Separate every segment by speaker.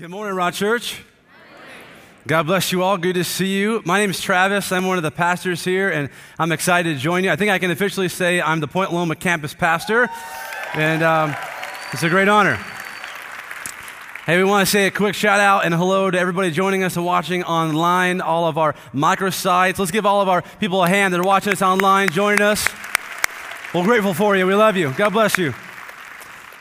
Speaker 1: Good morning, Rock Church. God bless you all. Good to see you. My name is Travis. I'm one of the pastors here, and I'm excited to join you. I think I can officially say I'm the Point Loma campus pastor, and um, it's a great honor. Hey, we want to say a quick shout out and hello to everybody joining us and watching online, all of our microsites. Let's give all of our people a hand that are watching us online, joining us. We're grateful for you. We love you. God bless you.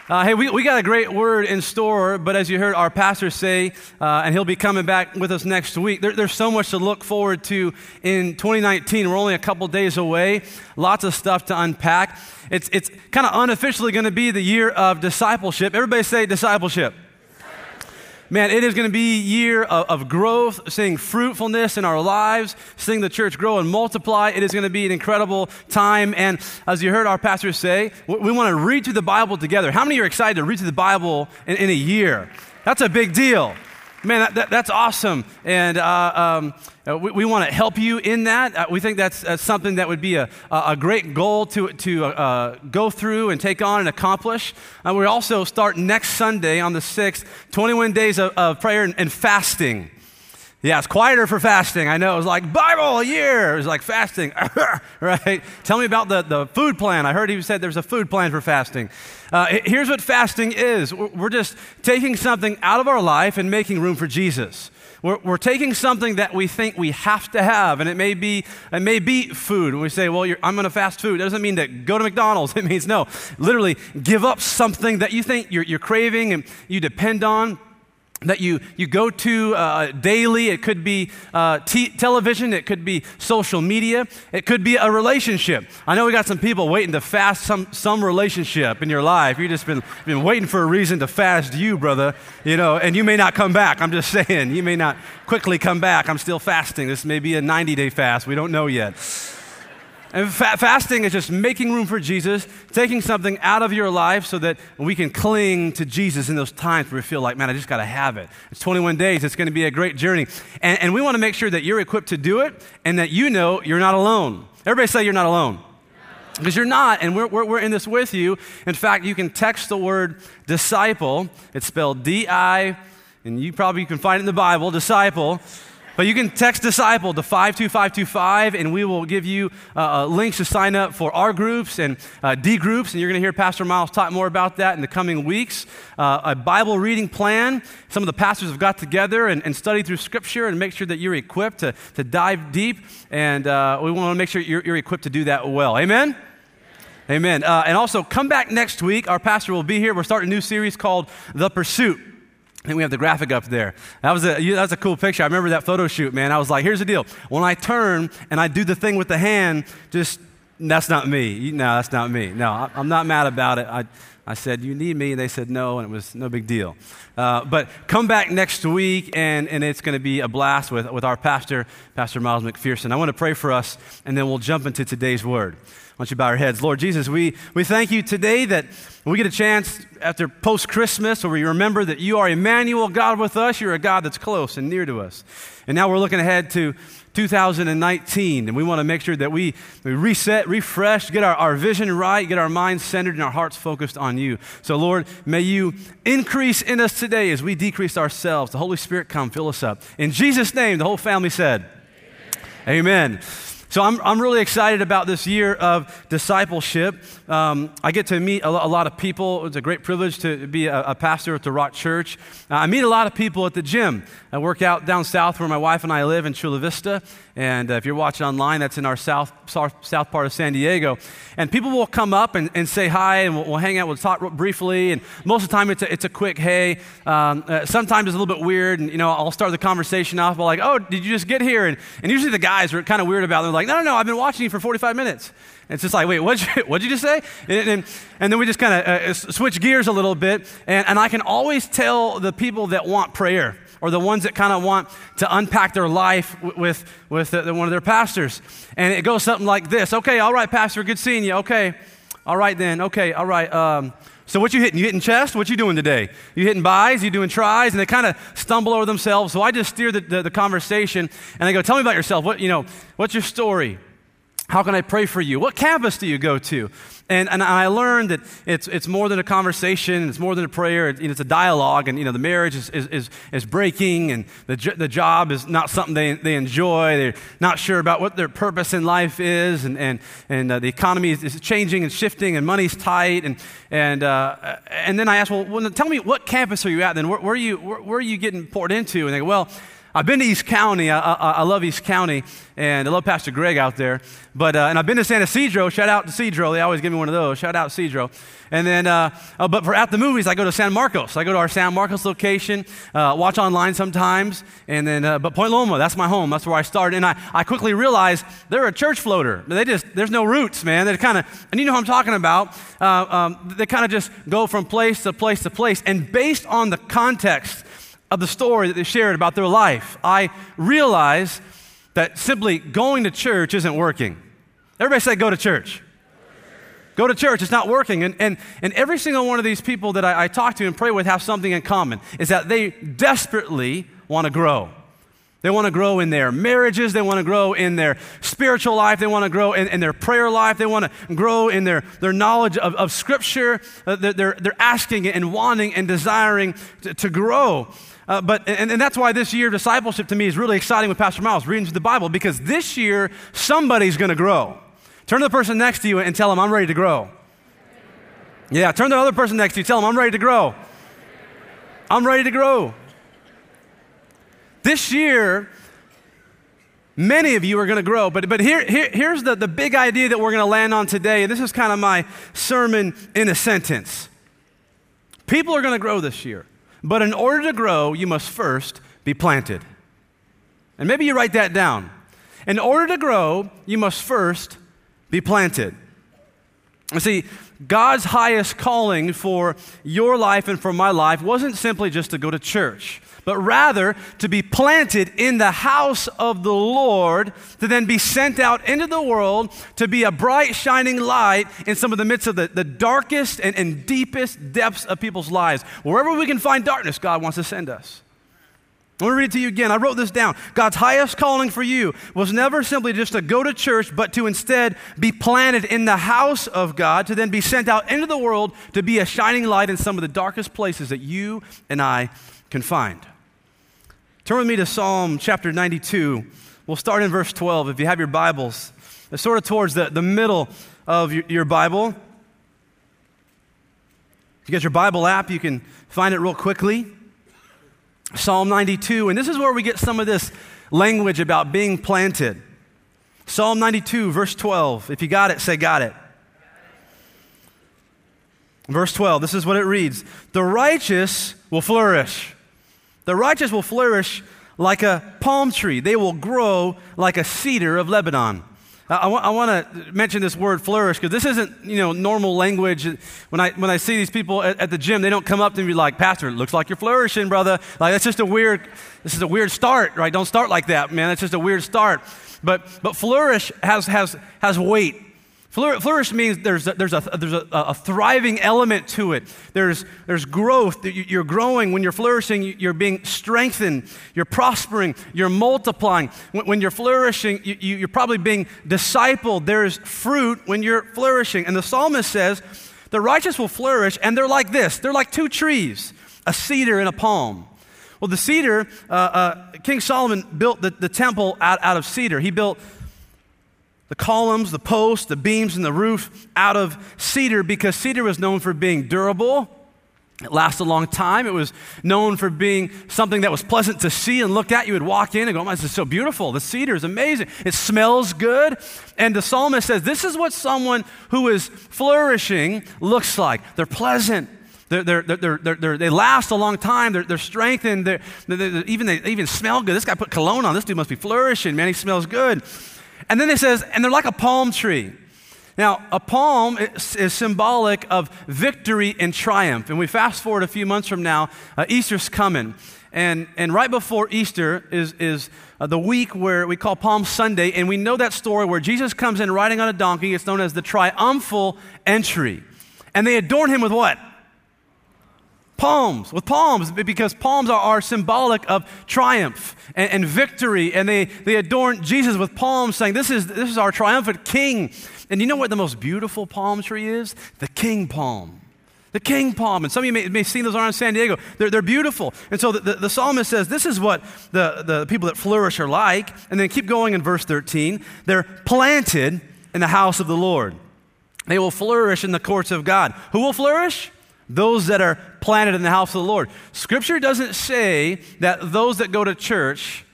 Speaker 1: Uh, hey, we, we got a great word in store, but as you heard our pastor say, uh, and he'll be coming back with us next week, there, there's so much to look forward to in 2019. We're only a couple days away, lots of stuff to unpack. It's, it's kind of unofficially going to be the year of discipleship. Everybody say discipleship man, it is going to be year of, of, growth, seeing fruitfulness in our lives, seeing the church grow and multiply. It is going to be an incredible time. And as you heard our pastor say, we, we want to read through the Bible together. How many are excited to read through the Bible in, in a year? That's a big deal. Man, that, that, that's awesome. And uh, um, uh, we, we want to help you in that. Uh, we think that's, something that would be a, a great goal to, to uh, go through and take on and accomplish. And we also start next Sunday on the 6th, 21 days of, of prayer and, and fasting. Yeah, it's quieter for fasting. I know. It was like Bible a year. It was like fasting, right? Tell me about the, the food plan. I heard he said there's a food plan for fasting. Uh, here's what fasting is we're just taking something out of our life and making room for Jesus. We're, we're taking something that we think we have to have, and it may be, it may be food. we say, well, I'm going to fast food, it doesn't mean that go to McDonald's. It means no, literally give up something that you think you're, you're craving and you depend on that you, you go to uh, daily. It could be uh, t- television. It could be social media. It could be a relationship. I know we got some people waiting to fast some, some relationship in your life. You've just been, been waiting for a reason to fast you, brother. You know, and you may not come back. I'm just saying. You may not quickly come back. I'm still fasting. This may be a 90 day fast. We don't know yet. And fa- fasting is just making room for Jesus, taking something out of your life so that we can cling to Jesus in those times where we feel like, man, I just got to have it. It's 21 days. It's going to be a great journey. And, and we want to make sure that you're equipped to do it and that you know you're not alone. Everybody say you're not alone. Because you're not, and we're, we're, we're in this with you. In fact, you can text the word disciple. It's spelled D I, and you probably can find it in the Bible, disciple but you can text disciple to 52525, and we will give you uh, uh, links to sign up for our groups and uh, D groups. And you're going to hear Pastor Miles talk more about that in the coming weeks. Uh, a Bible reading plan. Some of the pastors have got together and, and studied through Scripture and make sure that you're equipped to, to dive deep. And uh, we want to make sure you're, you're, equipped to do that well. Amen? Amen. Uh, and also, come back next week. Our pastor will be here. We're starting a new series called The Pursuit. I think we have the graphic up there. That was, a, that was a cool picture. I remember that photo shoot, man. I was like, here's the deal. When I turn and I do the thing with the hand, just, that's not me. No, that's not me. No, I'm not mad about it. I, I said, You need me? And they said, No, and it was no big deal. Uh, but come back next week, and, and it's going to be a blast with, with our pastor, Pastor Miles McPherson. I want to pray for us, and then we'll jump into today's word. Why don't you bow our heads? Lord Jesus, we, we thank you today that we get a chance after post Christmas where we remember that you are Emmanuel, God with us. You're a God that's close and near to us. And now we're looking ahead to 2019, and we want to make sure that we, we reset, refresh, get our, our vision right, get our minds centered, and our hearts focused on you. So, Lord, may you increase in us today as we decrease ourselves. The Holy Spirit come, fill us up. In Jesus' name, the whole family said, Amen. Amen. So I'm, I'm really excited about this year of discipleship. Um, I get to meet a, lot of people. It's a great privilege to be a, a pastor at the Rock Church. Uh, I meet a lot of people at the gym. I work out down south where my wife and I live in Chula Vista. And uh, if you're watching online, that's in our south, south, south, part of San Diego. And people will come up and, and say hi, and we'll, we'll, hang out, we'll talk briefly. And most of the time, it's a, it's a quick hey. Um, uh, sometimes it's a little bit weird. And, you know, I'll start the conversation off by like, oh, did you just get here? And, and usually the guys are kind of weird about it. They're like, no, no, no, I've been watching you for 45 minutes. And it's just like, wait, what'd you, what'd you just say? And, and, and then we just kind of uh, switch gears a little bit. And, and I can always tell the people that want prayer or the ones that kind of want to unpack their life with, with the, one of their pastors. And it goes something like this Okay, all right, Pastor, good seeing you. Okay, all right then. Okay, all right. Um, so what you hitting? You hitting chest? What you doing today? You hitting bis? You doing tris? And they kind of stumble over themselves. So I just steer the, the, the, conversation and I go, tell me about yourself. What, you know, what's your story? How can I pray for you? What campus do you go to? And, and I learned that it's, it's more than a conversation, it's more than a prayer, it's, it's a dialogue, and you know, the marriage is, is, is, is breaking, and the, the job is not something they, they enjoy. They're not sure about what their purpose in life is, and, and, and uh, the economy is, is, changing and shifting, and money's tight. And, and, uh, and then I asked, well, well, tell me, what campus are you at then? Where, where are, you, where, where are you getting poured into? And they go, well, I've been to East County. I, I, I, love East County, and I love Pastor Greg out there. But uh, and I've been to San Ysidro. Shout out to Cedro. They always give me one of those. Shout out Cedro. And then, uh, uh, but for at the movies, I go to San Marcos. I go to our San Marcos location. Uh, watch online sometimes. And then, uh, but Point Loma, that's my home. That's where I started. And I, I quickly realized they're a church floater. They just there's no roots, man. They kind of, and you know who I'm talking about. Uh, um, they kind of just go from place to place to place. And based on the context of the story that they shared about their life, I realize that simply going to church isn't working. Everybody say, go to church. Go to church, it's not working. And, and, and every single one of these people that I, I talk to and pray with have something in common is that they desperately want to grow. They want to grow in their marriages. They want to grow in their spiritual life. They want to grow in, in their prayer life. They want to grow in their, their knowledge of, of Scripture. Uh, they're, they're asking and wanting and desiring to, to grow. Uh, but, and, and that's why this year discipleship to me is really exciting with Pastor Miles, reading through the Bible, because this year somebody's going to grow. Turn to the person next to you and tell them, I'm ready to grow. Yeah, turn to the other person next to you, tell them, I'm ready to grow. I'm ready to grow. This year, many of you are going to grow. But, but here, here, here's the, the big idea that we're going to land on today. This is kind of my sermon in a sentence. People are going to grow this year. But in order to grow, you must first be planted. And maybe you write that down. In order to grow, you must first be planted. You see, God's highest calling for your life and for my life wasn't simply just to go to church, but rather to be planted in the house of the Lord, to then be sent out into the world to be a bright, shining light in some of the midst of the, the darkest and, and deepest depths of people's lives. Wherever we can find darkness, God wants to send us. Let me read it to you again. I wrote this down. God's highest calling for you was never simply just to go to church, but to instead be planted in the house of God, to then be sent out into the world to be a shining light in some of the darkest places that you and I can find. Turn with me to Psalm chapter 92. We'll start in verse 12. If you have your Bibles, it's sort of towards the, the middle of your, your Bible. If you get your Bible app, you can find it real quickly. Psalm 92, and this is where we get some of this language about being planted. Psalm 92, verse 12. If you got it, say, Got it. Verse 12, this is what it reads The righteous will flourish. The righteous will flourish like a palm tree, they will grow like a cedar of Lebanon. I, I want to mention this word flourish because this isn't you know normal language. When I when I see these people at, at, the gym, they don't come up to me like, "Pastor, it looks like you're flourishing, brother." Like that's just a weird. This is a weird start, right? Don't start like that, man. That's just a weird start. But but flourish has has has weight. Flourish means there's a, there's, a, there's a, a, thriving element to it. There's, there's growth. You're growing. When you're flourishing, you're being strengthened. You're prospering. You're multiplying. When you're flourishing, you, are probably being discipled. There's fruit when you're flourishing. And the psalmist says, the righteous will flourish, and they're like this they're like two trees, a cedar and a palm. Well, the cedar, uh, uh, King Solomon built the, the temple out, out of cedar. He built the columns, the posts, the beams, and the roof out of cedar because cedar was known for being durable. It lasted a long time. It was known for being something that was pleasant to see and look at. You would walk in and go, oh, this is so beautiful. The cedar is amazing. It smells good. And the psalmist says, this is what someone who is flourishing looks like. They're pleasant. They're, they're, they're, they last a long time. They're, strengthened. even, they even smell good. This guy put cologne on. This dude must be flourishing. Man, he smells good. And then it says, and they're like a palm tree. Now, a palm is, is, symbolic of victory and triumph. And we fast forward a few months from now, uh, Easter's coming. And, and right before Easter is, is uh, the week where we call Palm Sunday. And we know that story where Jesus comes in riding on a donkey. It's known as the triumphal entry. And they adorn him with what? Palms, with palms, because palms are, are symbolic of triumph and, and, victory. And they, they adorn Jesus with palms, saying, this is, this is our triumphant king. And you know what the most beautiful palm tree is? The king palm. The king palm. And some of you may, may have seen those around San Diego. They're, they're beautiful. And so the, the, the psalmist says, This is what the, the people that flourish are like. And then keep going in verse 13. They're planted in the house of the Lord. They will flourish in the courts of God. Who will flourish? Those that are planted in the house of the Lord. Scripture doesn't say that those that go to church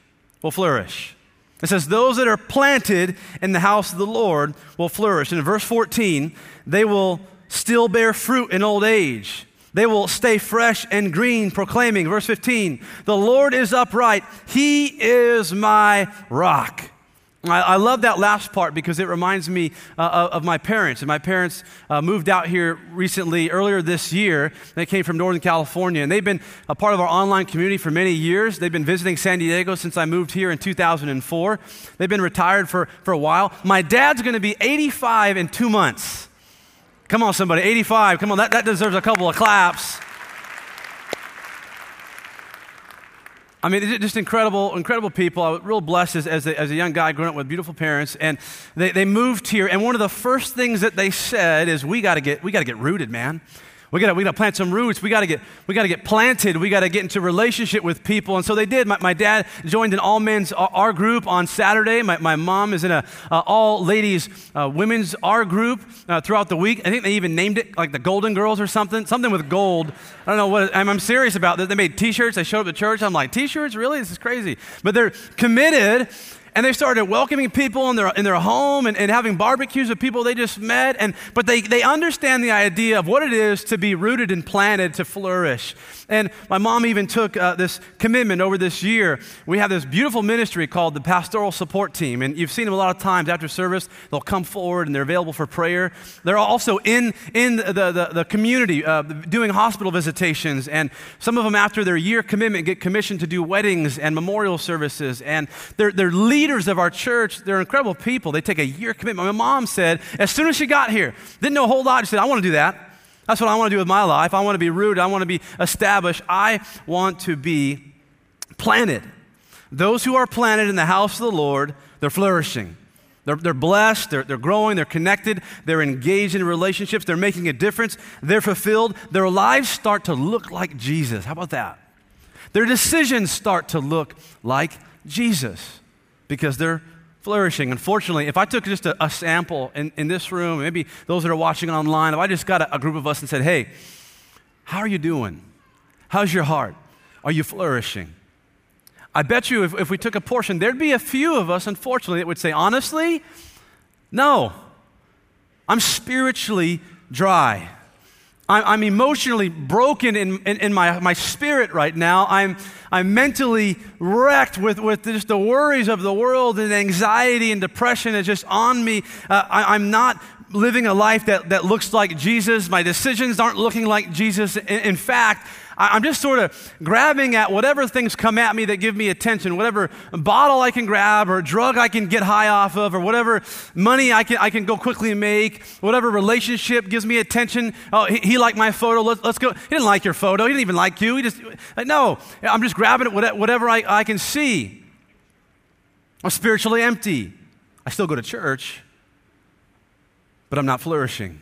Speaker 1: will flourish. It says, Those that are planted in the house of the Lord will flourish. And in verse 14, they will still bear fruit in old age. They will stay fresh and green, proclaiming, verse 15, The Lord is upright. He is my rock. I, love that last part because it reminds me uh, of my parents. And my parents uh, moved out here recently, earlier this year. They came from Northern California, and they've been a part of our online community for many years. They've been visiting San Diego since I moved here in 2004. They've been retired for, for a while. My dad's going to be 85 in two months. Come on, somebody, 85. Come on, that, that deserves a couple of claps. I mean, just incredible, incredible people. I was real blessed as, as, a, as a young guy growing up with beautiful parents. And they, they moved here, and one of the first things that they said is, we got to get, we got to get rooted, man. We gotta, we gotta plant some roots. We got to get we got to get planted. We got to get into relationship with people. And so they did. My, my dad joined an all men's R group on Saturday. My, my mom is in a uh, all ladies uh, women's R group uh, throughout the week. I think they even named it like the Golden Girls or something. Something with gold. I don't know what. I'm, I'm serious about that. They made T-shirts. They showed up at church. I'm like T-shirts, really? This is crazy. But they're committed and they started welcoming people in their, in their home and, and having barbecues with people they just met. And, but they, they understand the idea of what it is to be rooted and planted to flourish. And my mom even took uh, this commitment over this year. We have this beautiful ministry called the Pastoral Support Team. And you've seen them a lot of times after service. They'll come forward and they're available for prayer. They're also in, in the, the, the community uh, doing hospital visitations. And some of them, after their year commitment, get commissioned to do weddings and memorial services. And they're, they're leading leaders of our church, they're incredible people. They take a year commitment. My mom said, as soon as she got here, didn't know a whole lot. She said, I want to do that. That's what I want to do with my life. I want to be rooted. I want to be established. I want to be planted. Those who are planted in the house of the Lord, they're flourishing. They're, they're blessed, they're, they're growing, they're connected, they're engaged in relationships, they're making a difference, they're fulfilled. Their lives start to look like Jesus. How about that? Their decisions start to look like Jesus because they're flourishing. Unfortunately, if I took just a, a sample in, in, this room, maybe those that are watching online, if I just got a, a group of us and said, hey, how are you doing? How's your heart? Are you flourishing? I bet you if, if we took a portion, there'd be a few of us, unfortunately, that would say, honestly, no, I'm spiritually dry. I'm, emotionally broken in, in, in, my, my spirit right now. I'm, I'm mentally wrecked with, with just the worries of the world and anxiety and depression is just on me. Uh, I, I'm not living a life that, that looks like Jesus. My decisions aren't looking like Jesus. In, in fact, I'm just sort of grabbing at whatever things come at me that give me attention, whatever bottle I can grab or drug I can get high off of or whatever money I can, I can go quickly make, whatever relationship gives me attention. Oh, he, he liked my photo. Let's, let's go. He didn't like your photo. He didn't even like you. He just, uh, no, I'm just grabbing at whatever I, I can see. I'm spiritually empty. I still go to church, but I'm not flourishing.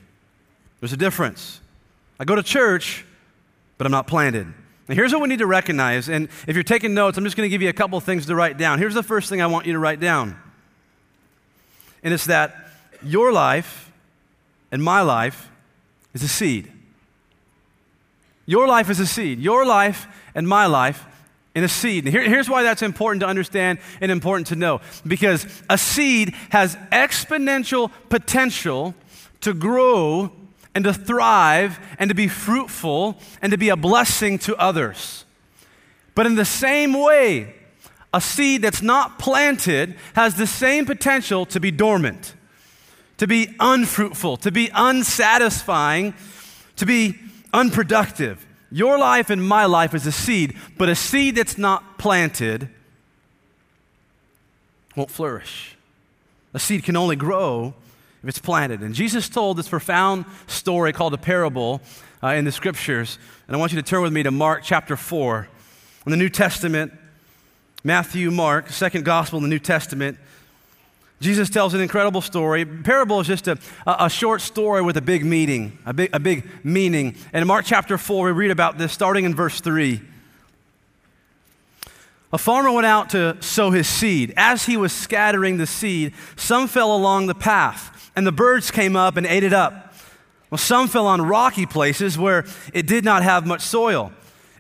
Speaker 1: There's a difference. I go to church, but I'm not planted. Now, here's what we need to recognize. And if you're taking notes, I'm just going to give you a couple things to write down. Here's the first thing I want you to write down. And it's that your life and my life is a seed. Your life is a seed. Your life and my life in a seed. Here, here's why that's important to understand and important to know. Because a seed has exponential potential to grow and to thrive and to be fruitful and to be a blessing to others. But in the same way, a seed that's not planted has the same potential to be dormant, to be unfruitful, to be unsatisfying, to be unproductive. Your life and my life is a seed, but a seed that's not planted won't flourish. A seed can only grow if it's planted. And Jesus told this profound story called a parable uh, in the scriptures. And I want you to turn with me to Mark chapter 4. In the New Testament, Matthew, Mark, second gospel in the New Testament, Jesus tells an incredible story. Parable is just a, a, short story with a big meaning, a big, a big meaning. And in Mark chapter 4, we read about this starting in verse 3. A farmer went out to sow his seed. As he was scattering the seed, some fell along the path, and the birds came up and ate it up. Well, some fell on rocky places where it did not have much soil.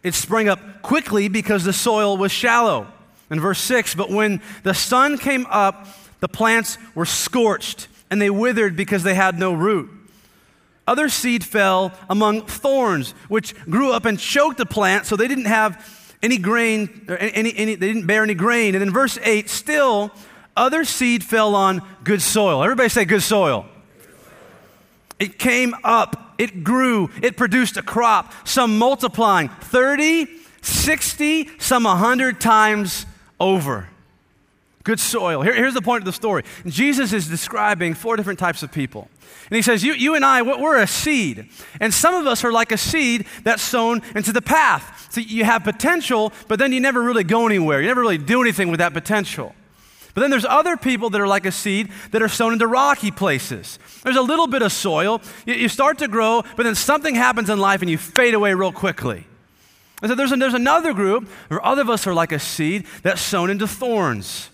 Speaker 1: It sprang up quickly because the soil was shallow. In verse 6, but when the sun came up, the plants were scorched and they withered because they had no root. Other seed fell among thorns, which grew up and choked the plant, so they didn't have any grain, any, any, they didn't bear any grain. And in verse 8, still, other seed fell on good soil. Everybody say good soil. It came up, it grew, it produced a crop, some multiplying 30, 60, some 100 times over. Good soil. Here, here's the point of the story Jesus is describing four different types of people. And he says, you, you and I, we're a seed. And some of us are like a seed that's sown into the path. So you have potential, but then you never really go anywhere. You never really do anything with that potential. But then there's other people that are like a seed that are sown into rocky places. There's a little bit of soil. You, start to grow, but then something happens in life and you fade away real quickly. And so there's, a, there's another group where other of us are like a seed that's sown into thorns.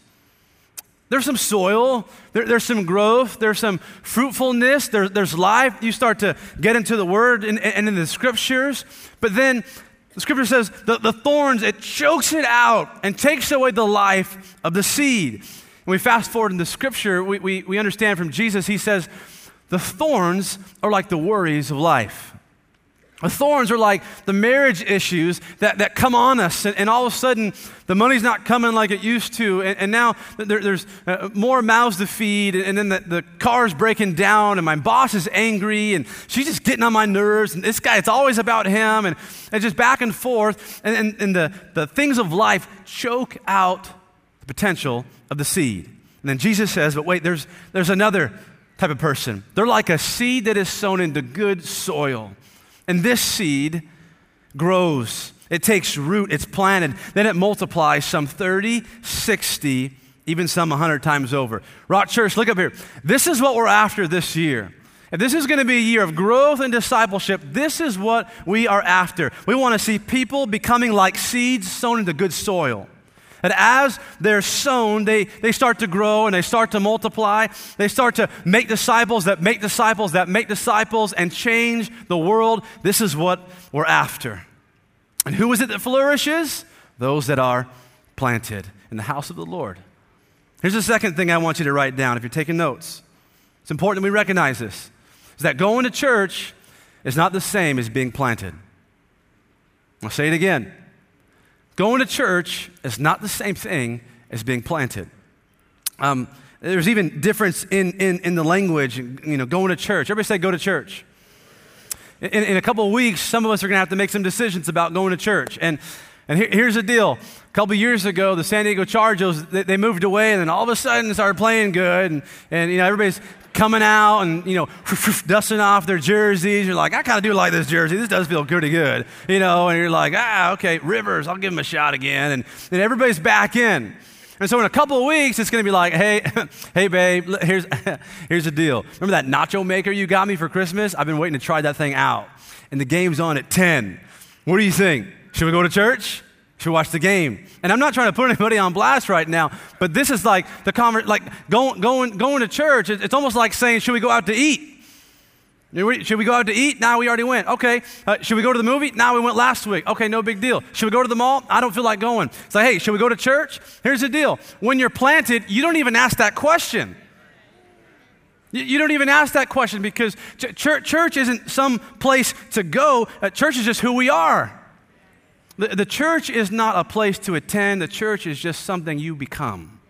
Speaker 1: There's some soil, there, there's some growth, there's some fruitfulness, there, there's life. You start to get into the word and, and in the scriptures. But then the scripture says the, the thorns, it chokes it out and takes away the life of the seed. And we fast forward in the scripture, we, we, we understand from Jesus, he says, the thorns are like the worries of life. The thorns are like the marriage issues that, that come on us, and, and all of a sudden, the money's not coming like it used to, and, and now there, there's uh, more mouths to feed, and, and then the, the, car's breaking down, and my boss is angry, and she's just getting on my nerves, and this guy, it's always about him, and, and just back and forth, and, and, and the, the things of life choke out the potential of the seed. And then Jesus says, but wait, there's, there's another type of person. They're like a seed that is sown into good soil. And this seed grows. It takes root, it's planted, then it multiplies some 30, 60, even some 100 times over. Rock Church, look up here. This is what we're after this year. If this is going to be a year of growth and discipleship, this is what we are after. We want to see people becoming like seeds sown into good soil. And as they're sown, they, they start to grow and they start to multiply. They start to make disciples that make disciples that make disciples and change the world. This is what we're after. And who is it that flourishes? Those that are planted in the house of the Lord. Here's the second thing I want you to write down if you're taking notes. It's important that we recognize this. Is that going to church is not the same as being planted. I'll say it again. Going to church is not the same thing as being planted. Um, there's even difference in, in, in the language, you know, going to church. Everybody say go to church. In, in a couple of weeks, some of us are going to have to make some decisions about going to church. And, and here, here's the deal. A couple years ago, the San Diego Chargers, they, they, moved away, and then all of a sudden started playing good. And, and you know, everybody's coming out and, you know, dusting off their jerseys. You're like, I kind of do like this jersey. This does feel pretty good, you know, and you're like, ah, okay, Rivers, I'll give him a shot again. And then everybody's back in. And so in a couple of weeks, it's going to be like, hey, hey, babe, here's, here's the deal. Remember that nacho maker you got me for Christmas? I've been waiting to try that thing out. And the game's on at 10. What do you think? Should we go to church? should we watch the game. And I'm not trying to put anybody on blast right now, but this is like the conver- like going, going, going to church. It's almost like saying, should we go out to eat? Should we go out to eat? Now we already went. Okay. Uh, should we go to the movie? Now we went last week. Okay, no big deal. Should we go to the mall? I don't feel like going. It's like, hey, should we go to church? Here's the deal. When you're planted, you don't even ask that question. You don't even ask that question because ch- church isn't some place to go. Uh, church is just who we are. The, the church is not a place to attend, the church is just something you become.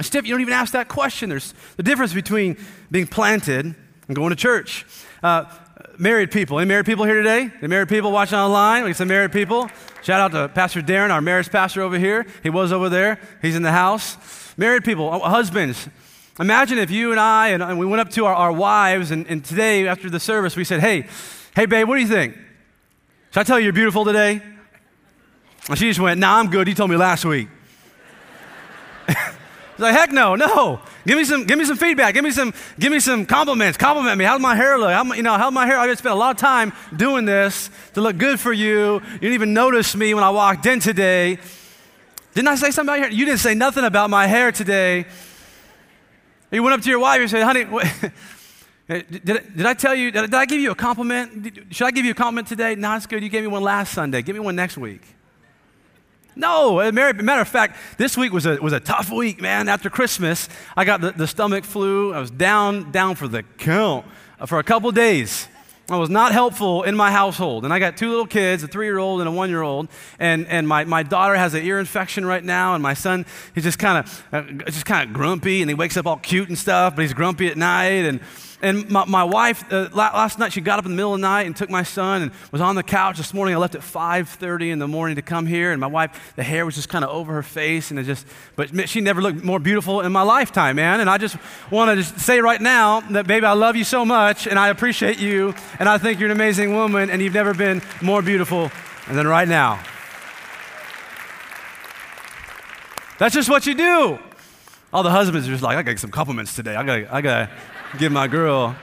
Speaker 1: Steph, you don't even ask that question. There's the difference between being planted and going to church. Uh, married people. Any married people here today? Any married people watching online? We got some married people. Shout out to Pastor Darren, our marriage pastor over here. He was over there. He's in the house. Married people, uh, husbands. Imagine if you and I and, and we went up to our, our wives, and, and today after the service we said, "Hey, Hey, babe, what do you think? Should I tell you you're beautiful today? And she just went, Nah, I'm good. You told me last week. He's like, heck no, no. Give me some, give me some feedback. Give me some, give me some compliments. Compliment me. How's my hair look? How, you know, how's my hair? I just spent a lot of time doing this to look good for you. You didn't even notice me when I walked in today. Didn't I say something about your hair? You didn't say nothing about my hair today. You went up to your wife and said, honey, did, did I tell you, did, I give you a compliment? Should I give you a compliment today? No, it's good. You gave me one last Sunday. Give me one next week. No, matter of fact, this week was a, was a tough week, man. After Christmas, I got the, the stomach flu. I was down, down for the count uh, for a couple days. I was not helpful in my household. And I got two little kids, a three year old and a one year old. And, and my, my daughter has an ear infection right now. And my son, he's just kind of uh, just kind of grumpy. And he wakes up all cute and stuff, but he's grumpy at night. And and my, my wife, uh, last night, she got up in the middle of the night and took my son and was on the couch this morning. I left at 5.30 in the morning to come here. And my wife, the hair was just kind of over her face. And it just, but she never looked more beautiful in my lifetime, man. And I just want to just say right now that, baby, I love you so much and I appreciate you. And I think you're an amazing woman and you've never been more beautiful than right now. That's just what you do. All the husbands are just like, I got some compliments today. I got, I got, give my girl.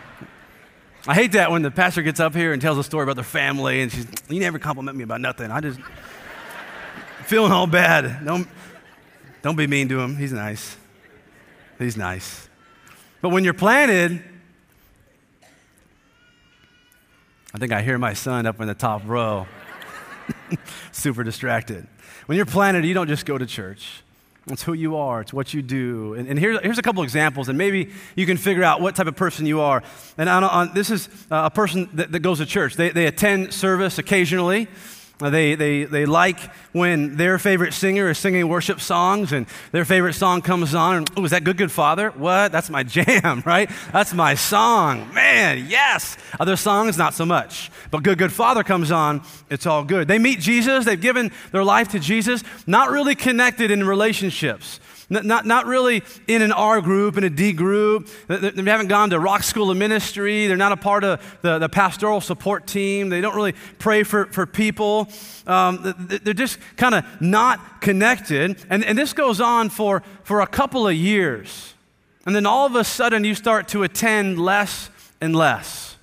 Speaker 1: I hate that when the pastor gets up here and tells a story about their family and she's, you never compliment me about nothing. I just feeling all bad. Don't, don't be mean to him. He's nice. He's nice. But when you're planted, I think I hear my son up in the top row, super distracted. When you're planted, you don't just go to church. It's who you are, it's what you do. And, and here, here's a couple examples, and maybe you can figure out what type of person you are. And on, on, this is uh, a person that, that, goes to church. They, they attend service occasionally. Uh, they, they, they like when their favorite singer is singing worship songs and their favorite song comes on. And, oh, is that Good Good Father? What? That's my jam, right? That's my song. Man, yes. Other songs, not so much. But Good Good Father comes on, it's all good. They meet Jesus, they've given their life to Jesus, not really connected in relationships. Not, not really in an R group, in a D group. They haven't gone to Rock School of Ministry. They're not a part of the, the pastoral support team. They don't really pray for, for people. Um, they're just kind of not connected. And, and this goes on for, for a couple of years. And then all of a sudden, you start to attend less and less.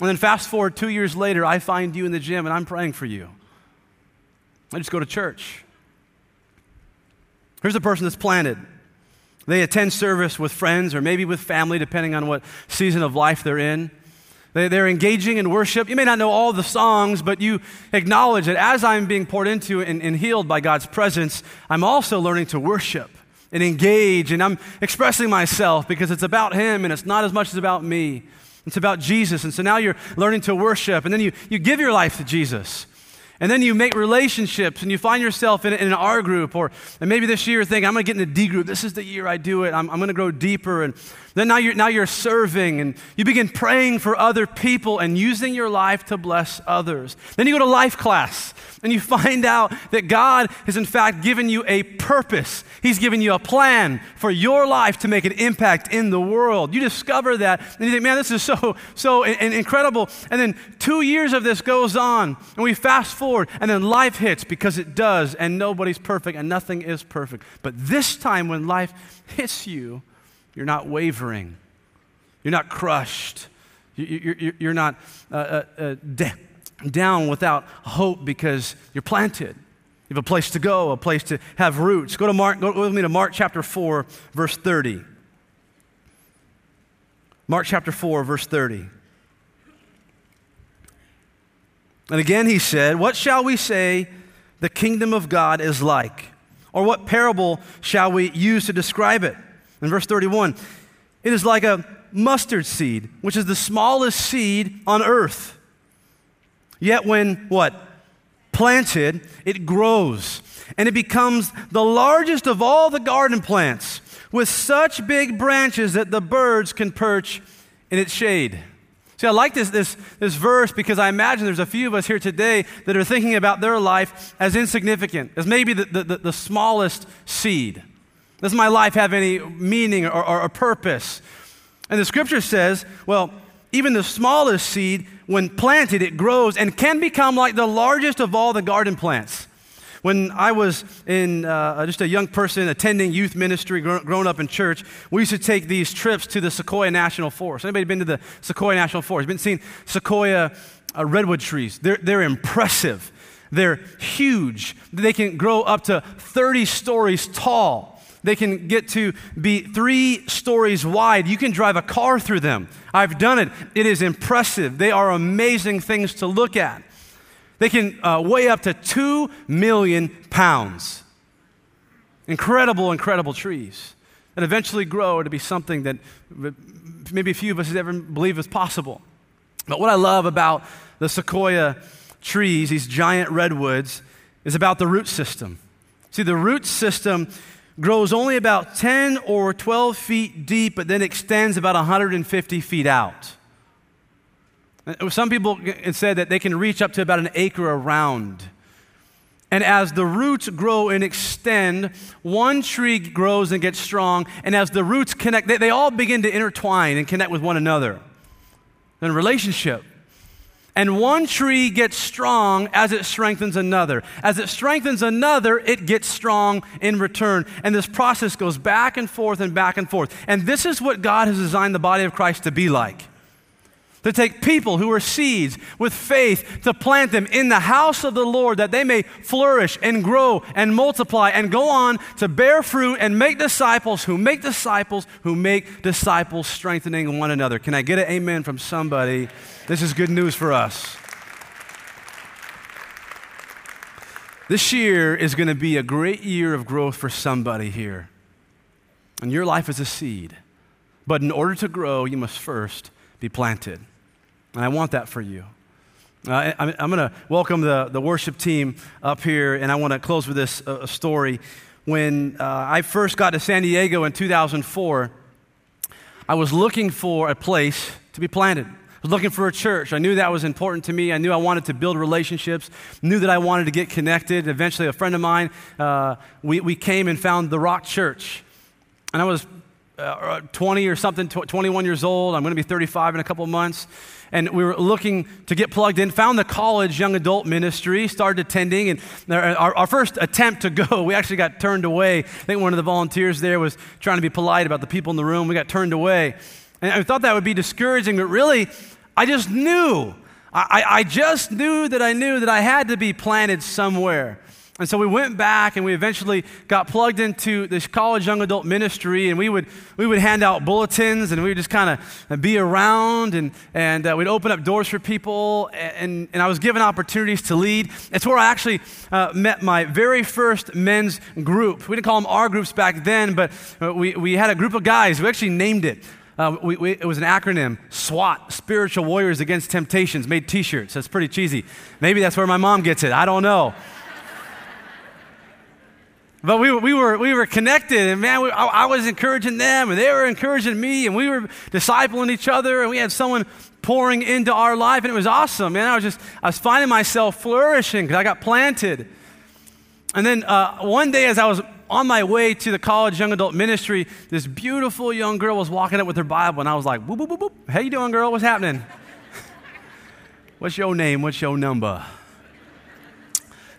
Speaker 1: And then fast forward two years later, I find you in the gym and I'm praying for you. I just go to church. Here's a person that's planted. They attend service with friends or maybe with family, depending on what season of life they're in. They, are engaging in worship. You may not know all the songs, but you acknowledge that as I'm being poured into and, and healed by God's presence, I'm also learning to worship and engage, and I'm expressing myself because it's about Him and it's not as much as about me. It's about Jesus. And so now you're learning to worship, and then you, you give your life to Jesus. And then you make relationships and you find yourself in, in an R group, or and maybe this year you think, I'm going to get in a D group. This is the year I do it. I'm, I'm going to grow deeper. And then now you're, now you're serving and you begin praying for other people and using your life to bless others. Then you go to life class and you find out that God has, in fact, given you a purpose. He's given you a plan for your life to make an impact in the world. You discover that, and you think, man, this is so, so incredible. And then two years of this goes on, and we fast forward, and then life hits because it does, and nobody's perfect, and nothing is perfect. But this time, when life hits you, you're not wavering, you're not crushed, you're not uh, uh, uh, down without hope because you're planted. You have a place to go, a place to have roots. Go to Mark, go with me to Mark chapter 4, verse 30. Mark chapter 4, verse 30. And again he said, What shall we say the kingdom of God is like? Or what parable shall we use to describe it? In verse 31, it is like a mustard seed, which is the smallest seed on earth. Yet when what? Planted, it grows and it becomes the largest of all the garden plants with such big branches that the birds can perch in its shade. See, I like this, this, this verse because I imagine there's a few of us here today that are thinking about their life as insignificant, as maybe the, the, the smallest seed. Does my life have any meaning or, or, or purpose? And the scripture says, well, even the smallest seed when planted, it grows and can become like the largest of all the garden plants. When I was in uh, just a young person attending youth ministry, grown, up in church, we used to take these trips to the Sequoia National Forest. Anybody been to the Sequoia National Forest? Been seeing Sequoia uh, redwood trees? They're, they're impressive. They're huge. They can grow up to 30 stories tall. They can get to be three stories wide. You can drive a car through them. I've done it. It is impressive. They are amazing things to look at. They can uh, weigh up to 2 million pounds. Incredible, incredible trees that eventually grow to be something that maybe a few of us ever believe is possible. But what I love about the sequoia trees, these giant redwoods, is about the root system. See, the root system grows only about 10 or 12 feet deep, but then extends about 150 feet out. Some people said that they can reach up to about an acre around. And as the roots grow and extend, one tree grows and gets strong. And as the roots connect, they, they all begin to intertwine and connect with one another in relationship. And one tree gets strong as it strengthens another. As it strengthens another, it gets strong in return. And this process goes back and forth and back and forth. And this is what God has designed the body of Christ to be like to take people who are seeds with faith to plant them in the house of the Lord that they may flourish and grow and multiply and go on to bear fruit and make disciples who make disciples who make disciples, strengthening one another. Can I get an amen from somebody? This is good news for us. This year is going to be a great year of growth for somebody here. And your life is a seed. But in order to grow, you must first be planted. And I want that for you. Uh, I'm, I'm going to welcome the, the worship team up here, and I want to close with this uh, story. When uh, I first got to San Diego in 2004, I was looking for a place to be planted. I was looking for a church. I knew that was important to me. I knew I wanted to build relationships, knew that I wanted to get connected. Eventually, a friend of mine, uh, we, we came and found the Rock Church. And I was uh, 20 or something, 21 years old. I'm going to be 35 in a couple months and we were looking to get plugged in, found the college young adult ministry, started attending, and our, our, first attempt to go, we actually got turned away. I think one of the volunteers there was trying to be polite about the people in the room. We got turned away. And I thought that would be discouraging, but really, I just knew. I, I just knew that I knew that I had to be planted somewhere. And so we went back and we eventually got plugged into this college young adult ministry, and we would, we would hand out bulletins and we would just kind of be around and, and uh, we'd open up doors for people. And, and I was given opportunities to lead. It's where I actually uh, met my very first men's group. We didn't call them our groups back then, but uh, we, we had a group of guys. We actually named it. Uh, we, we, it was an acronym SWAT, Spiritual Warriors Against Temptations, made t shirts. That's pretty cheesy. Maybe that's where my mom gets it. I don't know. But we, we, were, we were connected, and man, we, I, I, was encouraging them, and they were encouraging me, and we were discipling each other, and we had someone pouring into our life, and it was awesome, man. I was just, I was finding myself flourishing because I got planted. And then uh, one day, as I was on my way to the college young adult ministry, this beautiful young girl was walking up with her Bible, and I was like, boop, boop, boop, boop. How you doing, girl? What's happening? What's your name? What's your number?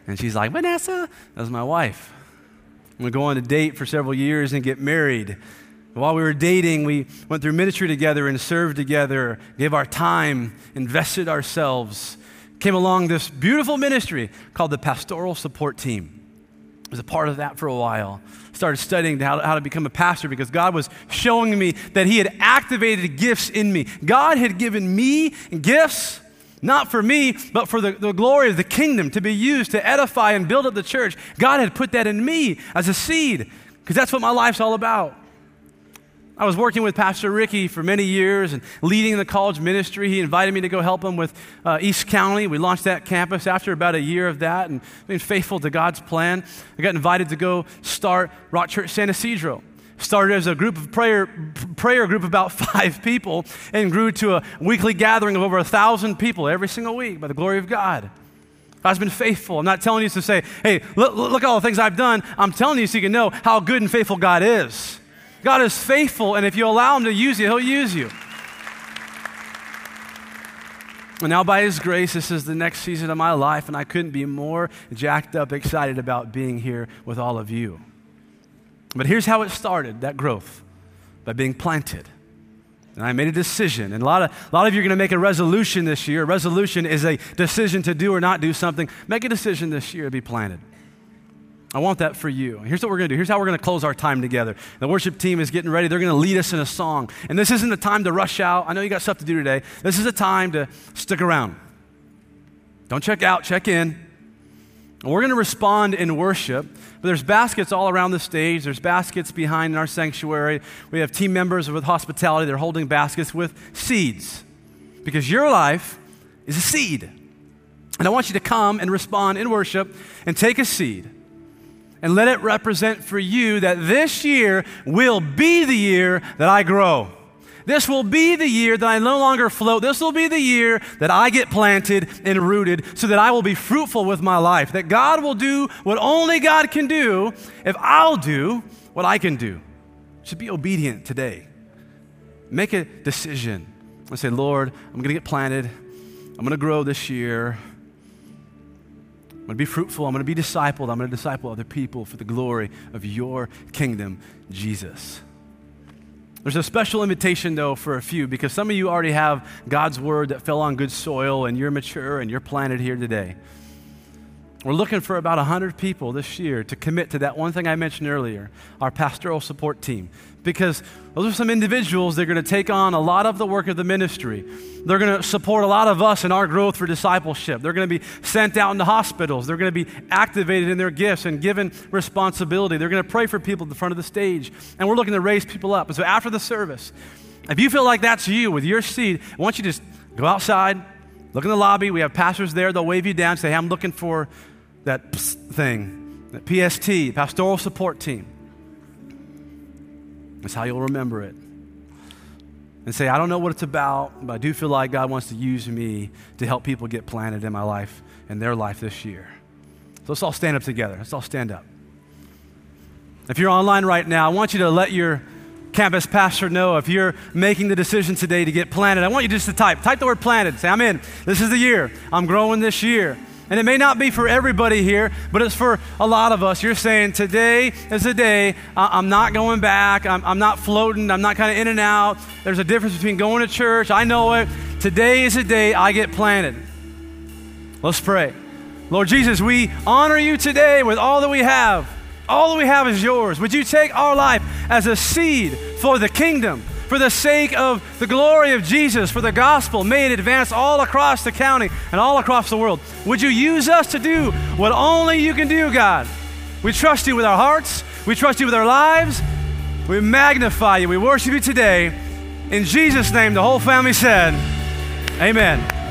Speaker 1: And she's like, Vanessa. That's my wife. We go on a date for several years and get married. While we were dating, we went through ministry together and served together, gave our time, invested ourselves, came along this beautiful ministry called the Pastoral Support Team. I was a part of that for a while. Started studying how to, how to become a pastor because God was showing me that He had activated gifts in me. God had given me gifts not for me, but for the, the glory of the kingdom to be used to edify and build up the church. God had put that in me as a seed because that's what my life's all about. I was working with Pastor Ricky for many years and leading the college ministry. He invited me to go help him with uh, East County. We launched that campus after about a year of that and being faithful to God's plan. I got invited to go start Rock Church San Ysidro started as a group of prayer, prayer group of about five people and grew to a weekly gathering of over a thousand people every single week by the glory of God. God's been faithful. I'm not telling you to say, hey, look, look at all the things I've done. I'm telling you so you can know how good and faithful God is. God is faithful, and if you allow Him to use you, He'll use you. And now, by His grace, this is the next season of my life, and I couldn't be more jacked up, excited about being here with all of you. But here's how it started that growth by being planted. And I made a decision. And a lot of, a lot of you are going to make a resolution this year. A resolution is a decision to do or not do something. Make a decision this year to be planted. I want that for you. Here's what we're going to do. Here's how we're going to close our time together. The worship team is getting ready. They're going to lead us in a song. And this isn't the time to rush out. I know you got stuff to do today. This is a time to stick around. Don't check out, check in. And we're going to respond in worship. But there's baskets all around the stage. There's baskets behind in our sanctuary. We have team members with hospitality. They're holding baskets with seeds. Because your life is a seed. And I want you to come and respond in worship and take a seed and let it represent for you that this year will be the year that I grow. This will be the year that I no longer float. This will be the year that I get planted and rooted so that I will be fruitful with my life. That God will do what only God can do if I'll do what I can do. Should be obedient today. Make a decision. I say, Lord, I'm going to get planted. I'm going to grow this year. I'm going to be fruitful. I'm going to be discipled. I'm going to disciple other people for the glory of your kingdom, Jesus. There's a special invitation, though, for a few because some of you already have God's word that fell on good soil and you're mature and you're planted here today. We're looking for about 100 people this year to commit to that one thing I mentioned earlier our pastoral support team. Because those are some individuals that are going to take on a lot of the work of the ministry. They're going to support a lot of us in our growth for discipleship. They're going to be sent out into hospitals. They're going to be activated in their gifts and given responsibility. They're going to pray for people at the front of the stage. And we're looking to raise people up. And so after the service, if you feel like that's you with your seed, I want you to just go outside, look in the lobby. We have pastors there. They'll wave you down, say, hey, I'm looking for that thing, that PST, pastoral support team. That's how you'll remember it. And say, I don't know what it's about, but I do feel like God wants to use me to help people get planted in my life, and their life this year. So let's all stand up together. Let's all stand up. If you're online right now, I want you to let your campus pastor know if you're making the decision today to get planted. I want you just to type. Type the word planted. Say, I'm in. This is the year. I'm growing this year. And it may not be for everybody here, but it's for a lot of us. You're saying, today is a day. I'm not going back. I'm, I'm not floating. I'm not kind of in and out. There's a difference between going to church. I know it. Today is a day I get planted. Let's pray. Lord Jesus, we honor you today with all that we have. All that we have is yours. Would you take our life as a seed for the kingdom? For the sake of the glory of Jesus, for the gospel, may it advance all across the county and all across the world. Would you use us to do what only you can do, God? We trust you with our hearts, we trust you with our lives, we magnify you, we worship you today. In Jesus' name, the whole family said, Amen.